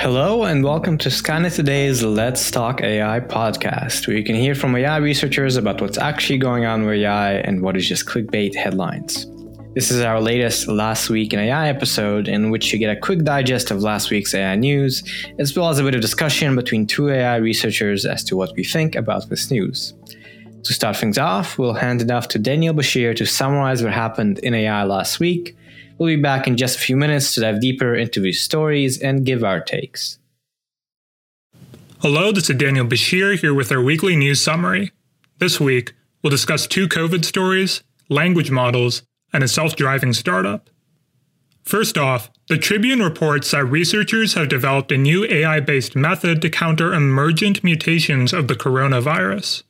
Hello and welcome to Skynet Today's Let's Talk AI podcast, where you can hear from AI researchers about what's actually going on with AI and what is just clickbait headlines. This is our latest Last Week in AI episode, in which you get a quick digest of last week's AI news, as well as a bit of discussion between two AI researchers as to what we think about this news. To start things off, we'll hand it off to Daniel Bashir to summarize what happened in AI last week, We'll be back in just a few minutes to dive deeper into these stories and give our takes. Hello, this is Daniel Bashir here with our weekly news summary. This week, we'll discuss two COVID stories, language models, and a self driving startup. First off, the Tribune reports that researchers have developed a new AI based method to counter emergent mutations of the coronavirus.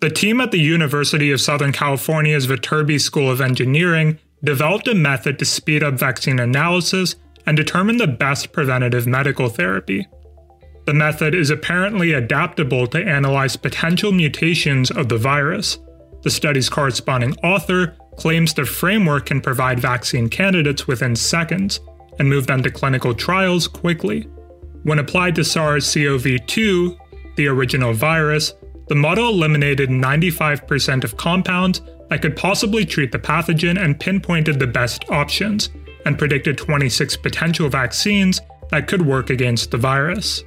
The team at the University of Southern California's Viterbi School of Engineering developed a method to speed up vaccine analysis and determine the best preventative medical therapy. The method is apparently adaptable to analyze potential mutations of the virus. The study's corresponding author claims the framework can provide vaccine candidates within seconds and move them to clinical trials quickly. When applied to SARS CoV 2, the original virus, the model eliminated 95% of compounds that could possibly treat the pathogen and pinpointed the best options, and predicted 26 potential vaccines that could work against the virus.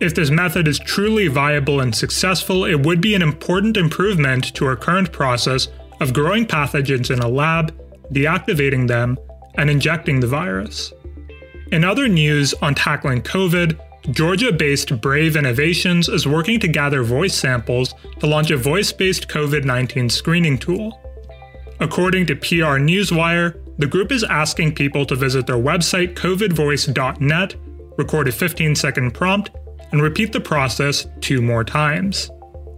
If this method is truly viable and successful, it would be an important improvement to our current process of growing pathogens in a lab, deactivating them, and injecting the virus. In other news on tackling COVID, Georgia based Brave Innovations is working to gather voice samples to launch a voice based COVID 19 screening tool. According to PR Newswire, the group is asking people to visit their website covidvoice.net, record a 15 second prompt, and repeat the process two more times.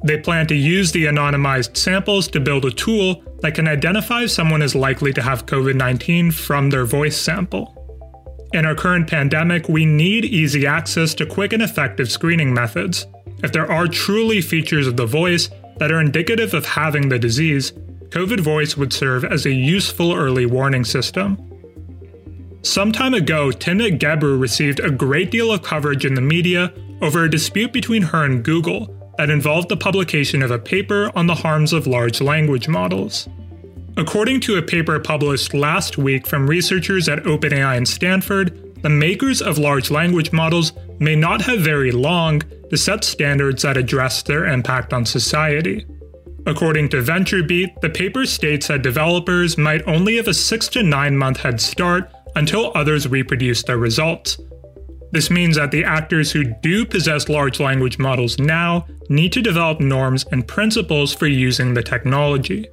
They plan to use the anonymized samples to build a tool that can identify if someone is likely to have COVID 19 from their voice sample. In our current pandemic, we need easy access to quick and effective screening methods. If there are truly features of the voice that are indicative of having the disease, COVID Voice would serve as a useful early warning system. Some time ago, Timnit Gebru received a great deal of coverage in the media over a dispute between her and Google that involved the publication of a paper on the harms of large language models. According to a paper published last week from researchers at OpenAI and Stanford, the makers of large language models may not have very long to set standards that address their impact on society. According to VentureBeat, the paper states that developers might only have a 6 to 9 month head start until others reproduce their results. This means that the actors who do possess large language models now need to develop norms and principles for using the technology.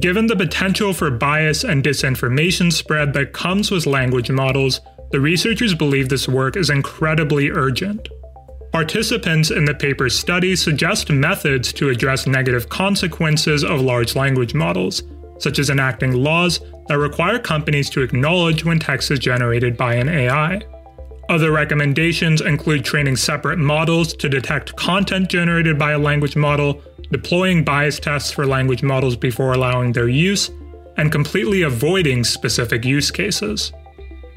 Given the potential for bias and disinformation spread that comes with language models, the researchers believe this work is incredibly urgent. Participants in the paper's study suggest methods to address negative consequences of large language models, such as enacting laws that require companies to acknowledge when text is generated by an AI. Other recommendations include training separate models to detect content generated by a language model deploying bias tests for language models before allowing their use, and completely avoiding specific use cases.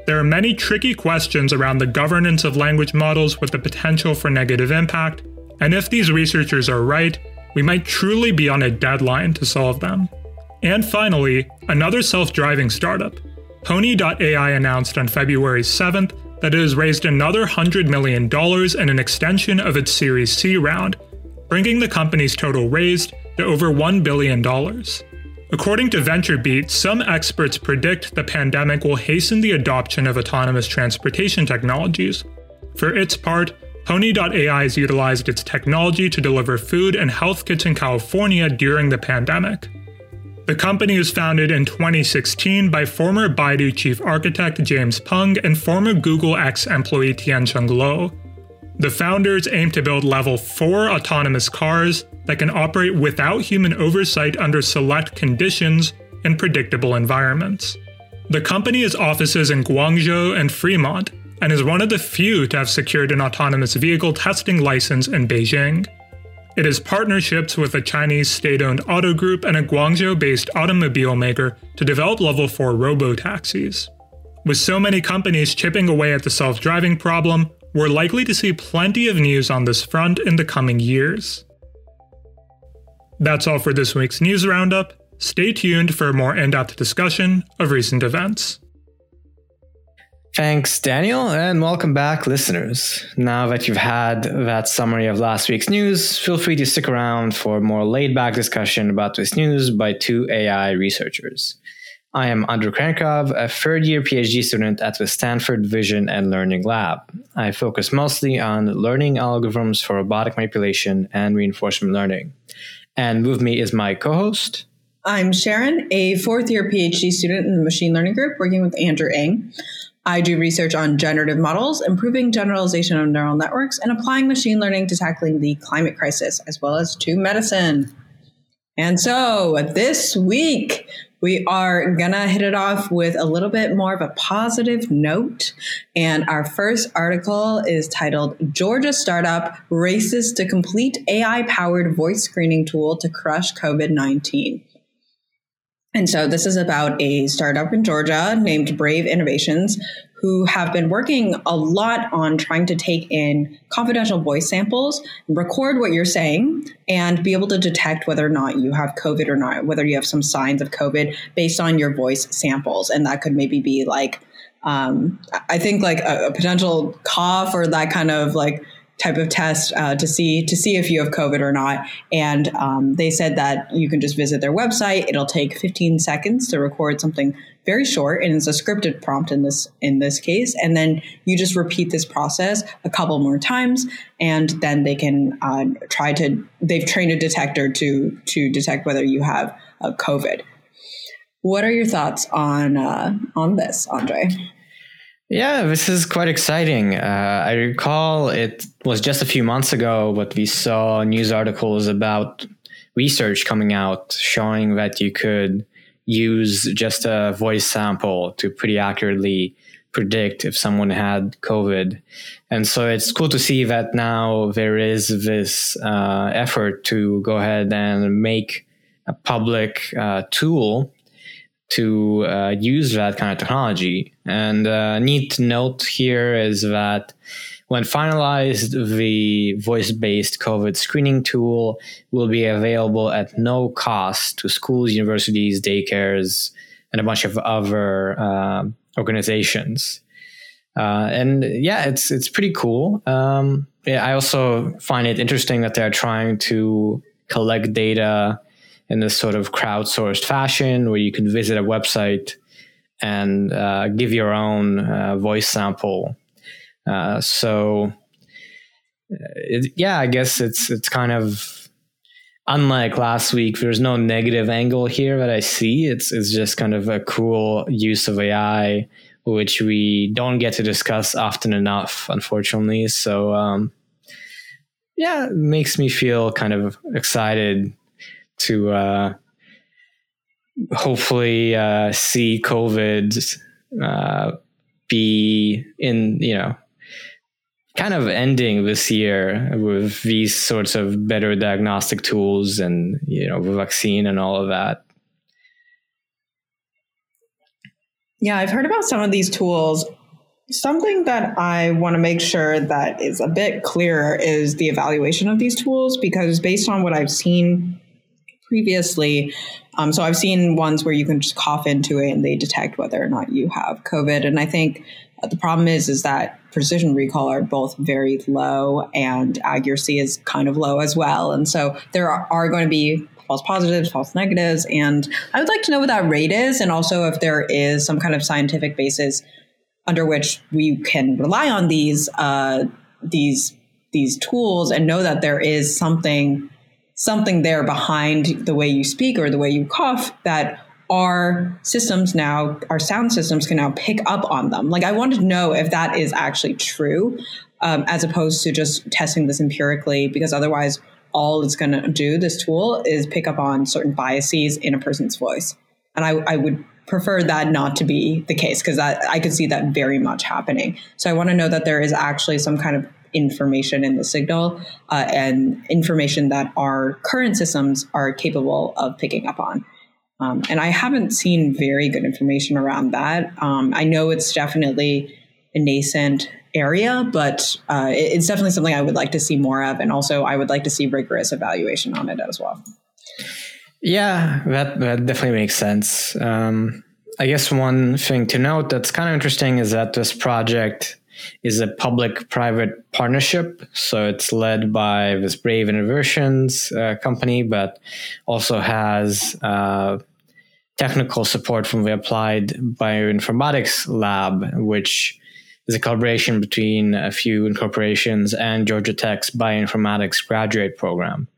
There are many tricky questions around the governance of language models with the potential for negative impact, and if these researchers are right, we might truly be on a deadline to solve them. And finally, another self driving startup. Pony.ai announced on February 7th that it has raised another $100 million in an extension of its Series C round bringing the company's total raised to over $1 billion. According to VentureBeat, some experts predict the pandemic will hasten the adoption of autonomous transportation technologies. For its part, Pony.ai has utilized its technology to deliver food and health kits in California during the pandemic. The company was founded in 2016 by former Baidu chief architect James Peng and former Google X employee Tiancheng Lou. The founders aim to build level 4 autonomous cars that can operate without human oversight under select conditions and predictable environments. The company has offices in Guangzhou and Fremont and is one of the few to have secured an autonomous vehicle testing license in Beijing. It has partnerships with a Chinese state owned auto group and a Guangzhou based automobile maker to develop level 4 robo taxis. With so many companies chipping away at the self driving problem, we're likely to see plenty of news on this front in the coming years. That's all for this week's news roundup. Stay tuned for a more in depth discussion of recent events. Thanks, Daniel, and welcome back, listeners. Now that you've had that summary of last week's news, feel free to stick around for a more laid back discussion about this news by two AI researchers. I am Andrey Kurenkov, a third year PhD student at the Stanford Vision and Learning Lab. I focus mostly on learning algorithms for robotic manipulation and reinforcement learning. And with me is my co host. I'm Sharon, a fourth year PhD student in the machine learning group working with Andrew Ng. I do research on generative models, improving generalization of neural networks, and applying machine learning to tackling the climate crisis, as well as to medicine. And so this week, we are gonna hit it off with a little bit more of a positive note. And our first article is titled Georgia Startup Races to Complete AI Powered Voice Screening Tool to Crush COVID 19. And so this is about a startup in Georgia named Brave Innovations who have been working a lot on trying to take in confidential voice samples, record what you're saying, and be able to detect whether or not you have COVID or not, whether you have some signs of COVID based on your voice samples. And that could maybe be like, um, I think like a, a potential cough or that kind of like type of test uh, to see to see if you have COVID or not. And um, they said that you can just visit their website. It'll take 15 seconds to record something very short, and it's a scripted prompt in this in this case. And then you just repeat this process a couple more times, and then they can uh, try to. They've trained a detector to to detect whether you have uh, COVID. What are your thoughts on uh, on this, Andre? Yeah, this is quite exciting. Uh, I recall it was just a few months ago, but we saw news articles about research coming out showing that you could use just a voice sample to pretty accurately predict if someone had COVID. And so it's cool to see that now there is this uh, effort to go ahead and make a public uh, tool to uh, use that kind of technology. And uh, neat note here is that when finalized, the voice based COVID screening tool will be available at no cost to schools, universities, daycares, and a bunch of other uh, organizations. Uh, and yeah, it's it's pretty cool. Um, yeah, I also find it interesting that they're trying to collect data in this sort of crowdsourced fashion where you can visit a website and uh, give your own uh, voice sample. Uh, so, uh, it, yeah, I guess it's it's kind of unlike last week. There's no negative angle here that I see. It's it's just kind of a cool use of AI, which we don't get to discuss often enough, unfortunately. So, um, yeah, it makes me feel kind of excited to uh, hopefully uh, see COVID uh, be in, you know, kind of ending this year with these sorts of better diagnostic tools and, you know, the vaccine and all of that. Yeah, I've heard about some of these tools. Something that I want to make sure that is a bit clearer is the evaluation of these tools because based on what I've seen previously. Um, so I've seen ones where you can just cough into it and they detect whether or not you have COVID. And I think the problem is is that precision recall are both very low and accuracy is kind of low as well. And so there are, are going to be false positives, false negatives, and I would like to know what that rate is, and also if there is some kind of scientific basis under which we can rely on these uh, these these tools and know that there is something something there behind the way you speak or the way you cough that our systems now, our sound systems can now pick up on them. Like, I want to know if that is actually true, um, as opposed to just testing this empirically, because otherwise, all it's going to do, this tool, is pick up on certain biases in a person's voice. And I, I would prefer that not to be the case because I could see that very much happening. So I want to know that there is actually some kind of information in the signal uh, and information that our current systems are capable of picking up on. Um, and I haven't seen very good information around that. Um, I know it's definitely a nascent area, but uh, it's definitely something I would like to see more of. And also, I would like to see rigorous evaluation on it as well. Yeah, that, that definitely makes sense. Um, I guess one thing to note that's kind of interesting is that this project is a public private partnership. So it's led by this Brave Innovations uh, company, but also has uh, technical support from the Applied Bioinformatics Lab, which is a collaboration between a few corporations and Georgia Tech's Bioinformatics graduate program.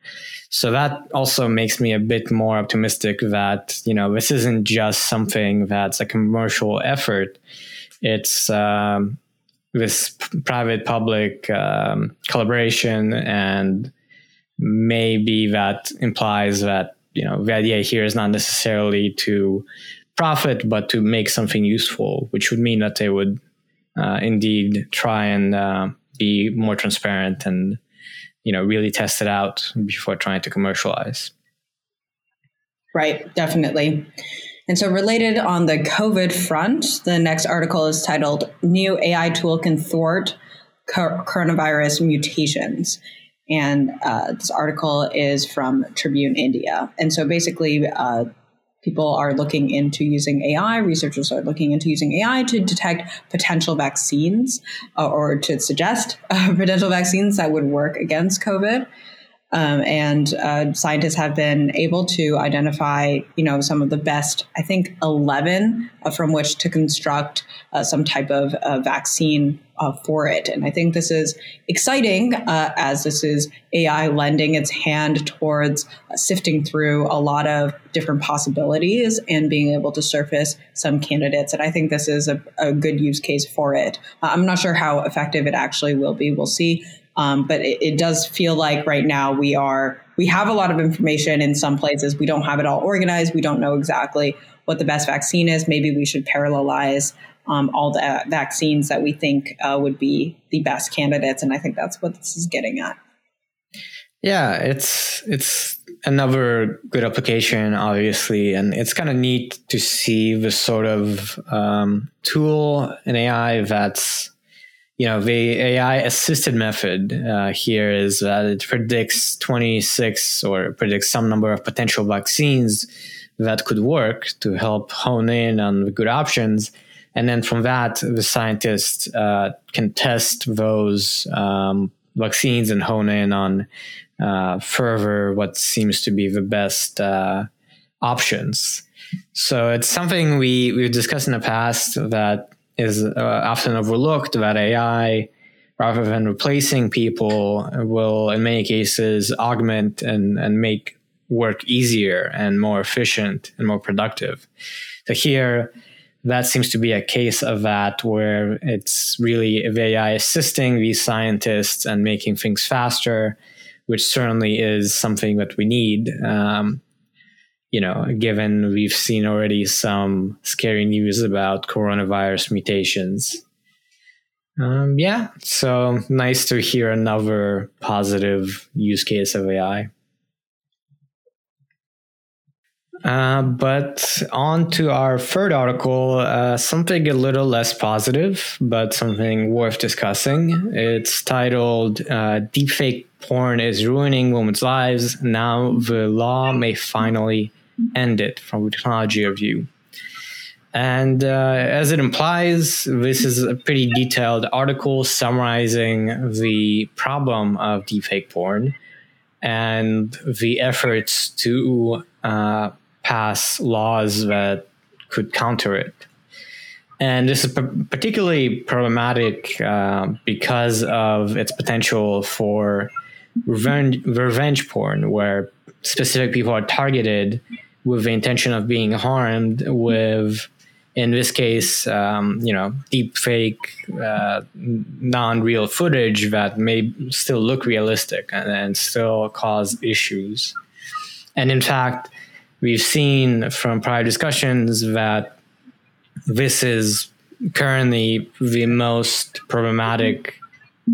So that also makes me a bit more optimistic that, you know, this isn't just something that's a commercial effort. It's um, this private public um, collaboration and maybe that implies that you know the idea here is not necessarily to profit but to make something useful which would mean that they would uh, indeed try and uh, be more transparent and you know really test it out before trying to commercialize. Right. Definitely and so, related on the COVID front, the next article is titled New AI Tool Can Thwart Coronavirus Mutations. And uh, this article is from Tribune India. And so, basically, uh, people are looking into using AI, researchers are looking into using AI to detect potential vaccines uh, or to suggest uh, potential vaccines that would work against COVID. Um, and uh, scientists have been able to identify, you know, some of the best, I think, 11 uh, from which to construct uh, some type of uh, vaccine uh, for it. And I think this is exciting uh, as this is AI lending its hand towards sifting through a lot of different possibilities and being able to surface some candidates. And I think this is a, a good use case for it. I'm not sure how effective it actually will be. We'll see. Um, but it, it, does feel like right now we are we have a lot of information in some places. We don't have it all organized. We don't know exactly what the best vaccine is. Maybe we should parallelize um, all the vaccines that we think uh, would be the best candidates, and I think that's what this is getting at. Yeah, it's it's another good application, obviously, and it's kind of neat to see the sort of um, tool in AI that's you know, the AI assisted method uh, here is that it predicts 26 or predicts some number of potential vaccines that could work to help hone in on the good options. And then from that, the scientists uh, can test those um, vaccines and hone in on uh, further what seems to be the best uh, options. So it's something we, we've discussed in the past that is uh, often overlooked that AI, rather than replacing people, will in many cases augment and, and make work easier and more efficient and more productive. So here, that seems to be a case of that where it's really AI assisting these scientists and making things faster, which certainly is something that we need. Um, you know, given we've seen already some scary news about coronavirus mutations. Um, yeah, so nice to hear another positive use case of AI. Uh, but on to our third article, uh, something a little less positive, but something worth discussing. It's titled uh, Deepfake Porn is Ruining Women's Lives. Now the law may finally end it from a technology review. And uh, as it implies, this is a pretty detailed article summarizing the problem of deepfake porn and the efforts to uh, pass laws that could counter it. And this is particularly problematic uh, because of its potential for revenge, revenge porn, where specific people are targeted with the intention of being harmed with in this case um, you know deep fake uh, non-real footage that may still look realistic and, and still cause issues. And in fact we've seen from prior discussions that this is currently the most problematic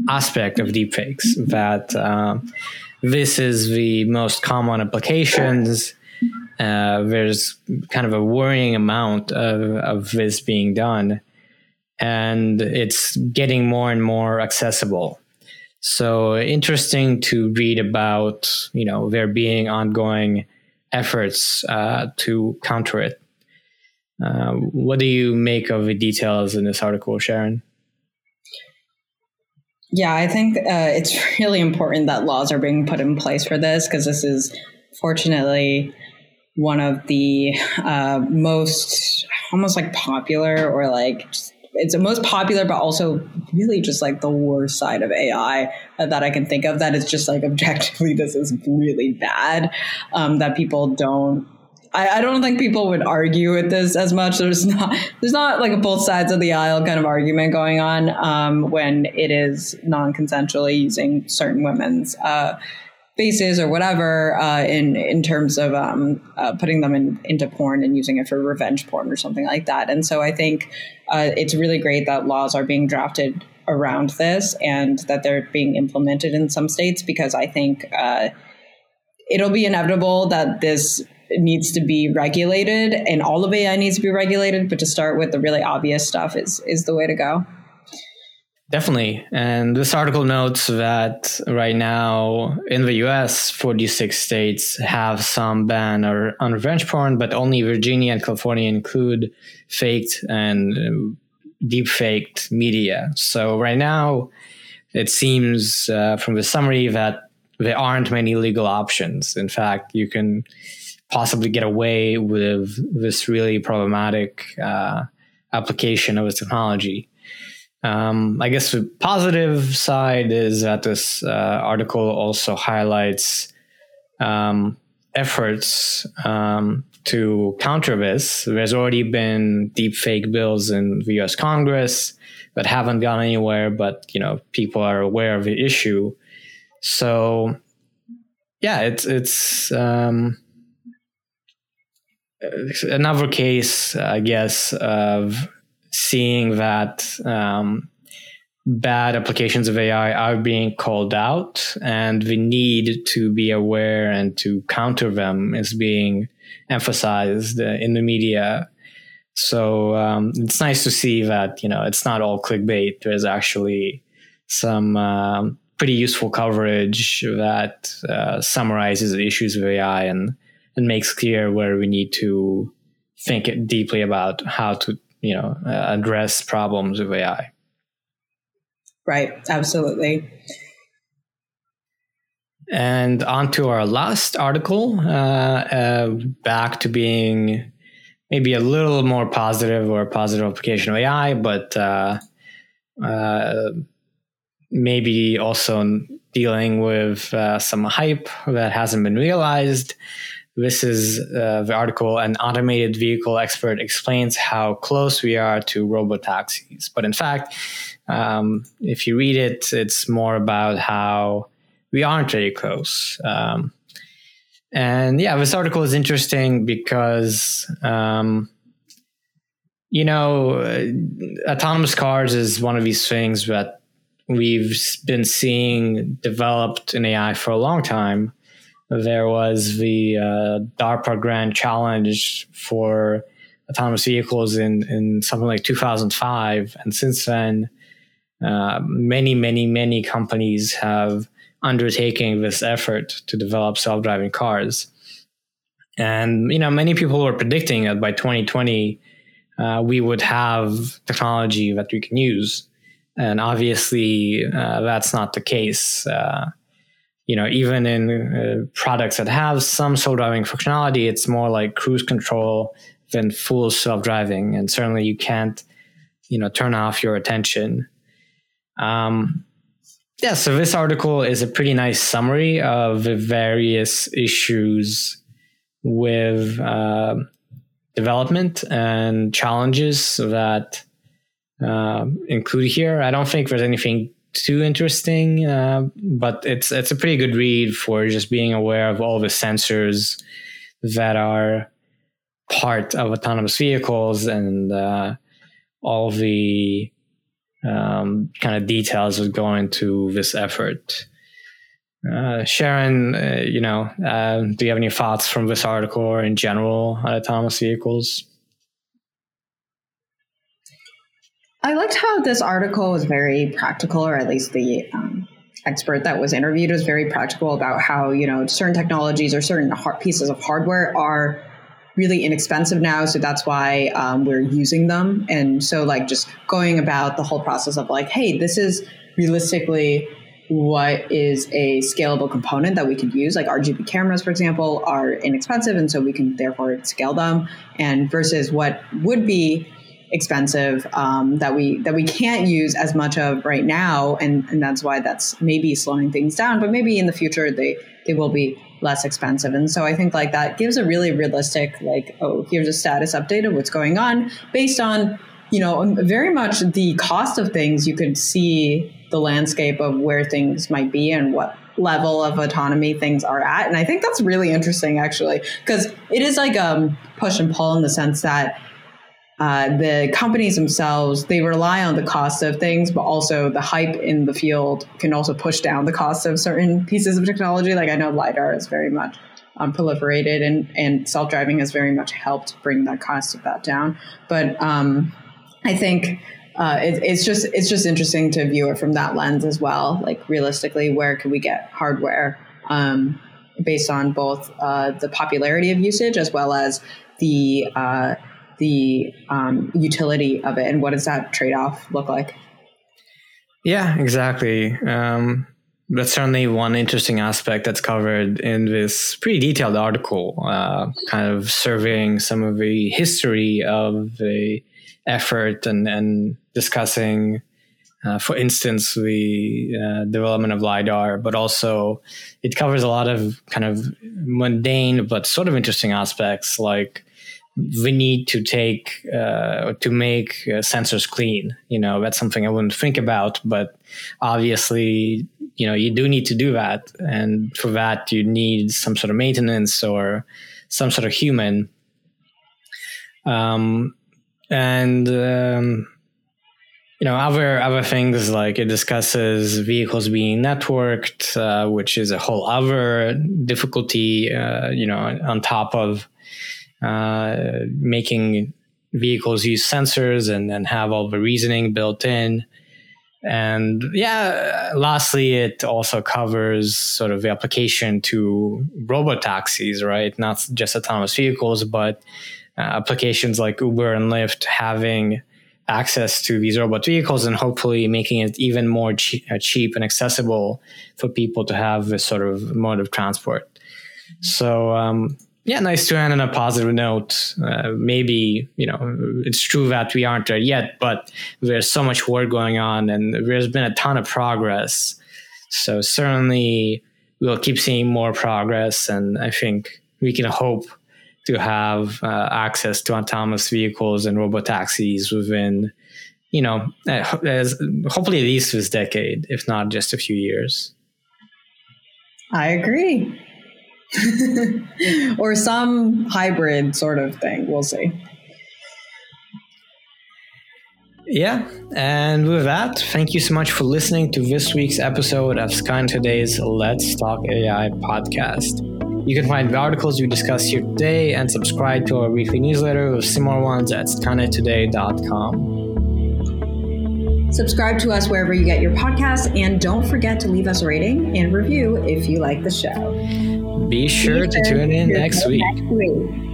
aspect of deepfakes that uh, this is the most common applications uh, there's kind of a worrying amount of, of this being done. and it's getting more and more accessible. So interesting to read about, you know, there being ongoing efforts uh, to counter it. Uh, what do you make of the details in this article, Sharon? Yeah, I think uh, it's really important that laws are being put in place for this because this is fortunately one of the uh, most almost like popular or like it's the most popular, but also really just like the worst side of AI that I can think of. That is just like objectively, this is really bad. Um, that people don't. I, I, don't think people would argue with this as much. There's not. There's not like a both sides of the aisle kind of argument going on um, when it is non-consensually using certain women's. Uh, faces or whatever uh, in in terms of um, uh, putting them in, into porn and using it for revenge porn or something like that. And so I think uh, it's really great that laws are being drafted around this and that they're being implemented in some states because I think uh, it'll be inevitable that this needs to be regulated and all of AI needs to be regulated. But to start with the really obvious stuff is is the way to go. Definitely. And this article notes that right now in the US, 46 states have some ban or on revenge porn, but only Virginia and California include faked and deep faked media. So right now, it seems uh, from the summary that there aren't many legal options. In fact, you can possibly get away with this really problematic uh, application of this technology. Um, I guess the positive side is that this uh, article also highlights um, efforts um, to counter this. There's already been deep fake bills in the U.S. Congress that haven't gone anywhere, but you know people are aware of the issue. So, yeah, it's it's um, another case, I guess, of seeing that um, bad applications of AI are being called out, and the need to be aware and to counter them is being emphasized uh, in the media. So um, it's nice to see that you know it's not all clickbait. There's actually some um, pretty useful coverage that uh, summarizes the issues of AI and and makes clear where we need to think deeply about how to you know uh, address problems with AI. Right. Absolutely. And on to our last article, uh, uh, back to being maybe a little more positive or a positive application of AI, but uh, uh, maybe also dealing with uh, some hype that hasn't been realized. This is uh, the article An automated vehicle expert explains how close we are to robo taxis. But in fact, um, if you read it, it's more about how we aren't very close. Um, and yeah, this article is interesting because, um, you know, uh, autonomous cars is one of these things that we've been seeing developed in AI for a long time. There was the uh, DARPA Grand Challenge for autonomous vehicles in, in something like 2005. And since then, uh, many, many, many companies have undertaking this effort to develop self-driving cars. And you know, many people were predicting that by 2020 uh, we would have technology that we can use, and obviously uh, that's not the case. You know, even in uh, products that have some self-driving functionality, it's more like cruise control than full self-driving, and certainly you can't, you know, turn off your attention. Um, yeah, so this article is a pretty nice summary of the various issues with uh, development and challenges that uh, include here. I don't think there's anything too interesting, uh, but it's it's a pretty good read for just being aware of all the sensors that are part of autonomous vehicles and uh, all the um, kind of details that go into this effort. Uh, Sharon, uh, you know, uh, do you have any thoughts from this article or in general on autonomous vehicles? I liked how this article was very practical, or at least the um, expert that was interviewed was very practical about how you know certain technologies or certain pieces of hardware are really inexpensive now so that's why um, we're using them. And so like just going about the whole process of like hey this is realistically what is a scalable component that we could use. Like rgb cameras for example are inexpensive and so we can therefore scale them and versus what would be expensive um, that we that we can't use as much of right now, and and that's why that's maybe slowing things down. But maybe in the future they they will be less expensive. And so I think like that gives a really realistic like oh here's a status update of what's going on based on you know very much the cost of things. You could see the landscape of where things might be and what level of autonomy things are at and i think that's really interesting actually because it is like um push and pull in the sense that uh, the companies themselves they rely on the cost of things but also the hype in the field can also push down the cost of certain pieces of technology. Like i know lidar is very much um, proliferated and, and self-driving has very much helped bring that cost of that down. But um, i think uh, it, it's just it's just interesting to view it from that lens as well. Like realistically where can we get hardware um, based on both uh, the popularity of usage as well as the uh, the um, utility of it and what does that trade-off look like? Yeah exactly. Um, that's certainly one interesting aspect that's covered in this pretty detailed article uh, kind of surveying some of the history of the effort and, and discussing uh, for instance, the uh, development of LiDAR, but also it covers a lot of kind of mundane but sort of interesting aspects like we need to take uh, to make uh, sensors clean. You know, that's something I wouldn't think about, but obviously, you know, you do need to do that, and for that, you need some sort of maintenance or some sort of human. Um, and um, you know, other other things like it discusses vehicles being networked, uh, which is a whole other difficulty. Uh, you know, on top of uh, making vehicles use sensors and then have all the reasoning built in. And yeah, lastly, it also covers sort of the application to robot taxis, right? Not just autonomous vehicles, but uh, applications like Uber and Lyft having access to these robot vehicles and hopefully making it even more che- uh, cheap and accessible for people to have this sort of mode of transport. So, um, yeah, nice to end on a positive note. Uh, maybe, you know, it's true that we aren't there yet, but there's so much work going on and there's been a ton of progress. So certainly we'll keep seeing more progress. And I think we can hope to have uh, access to autonomous vehicles and robo taxis within, you know, uh, as, hopefully at least this decade, if not just a few years. I agree. or some hybrid sort of thing. We'll see. Yeah, and with that, thank you so much for listening to this week's episode of Skynet Today's Let's Talk AI podcast. You can find the articles we discussed here today and subscribe to our weekly newsletter with similar ones at skynettoday.com. Subscribe to us wherever you get your podcasts, and don't forget to leave us a rating and review if you like the show. Be sure, to tune in next week. next week.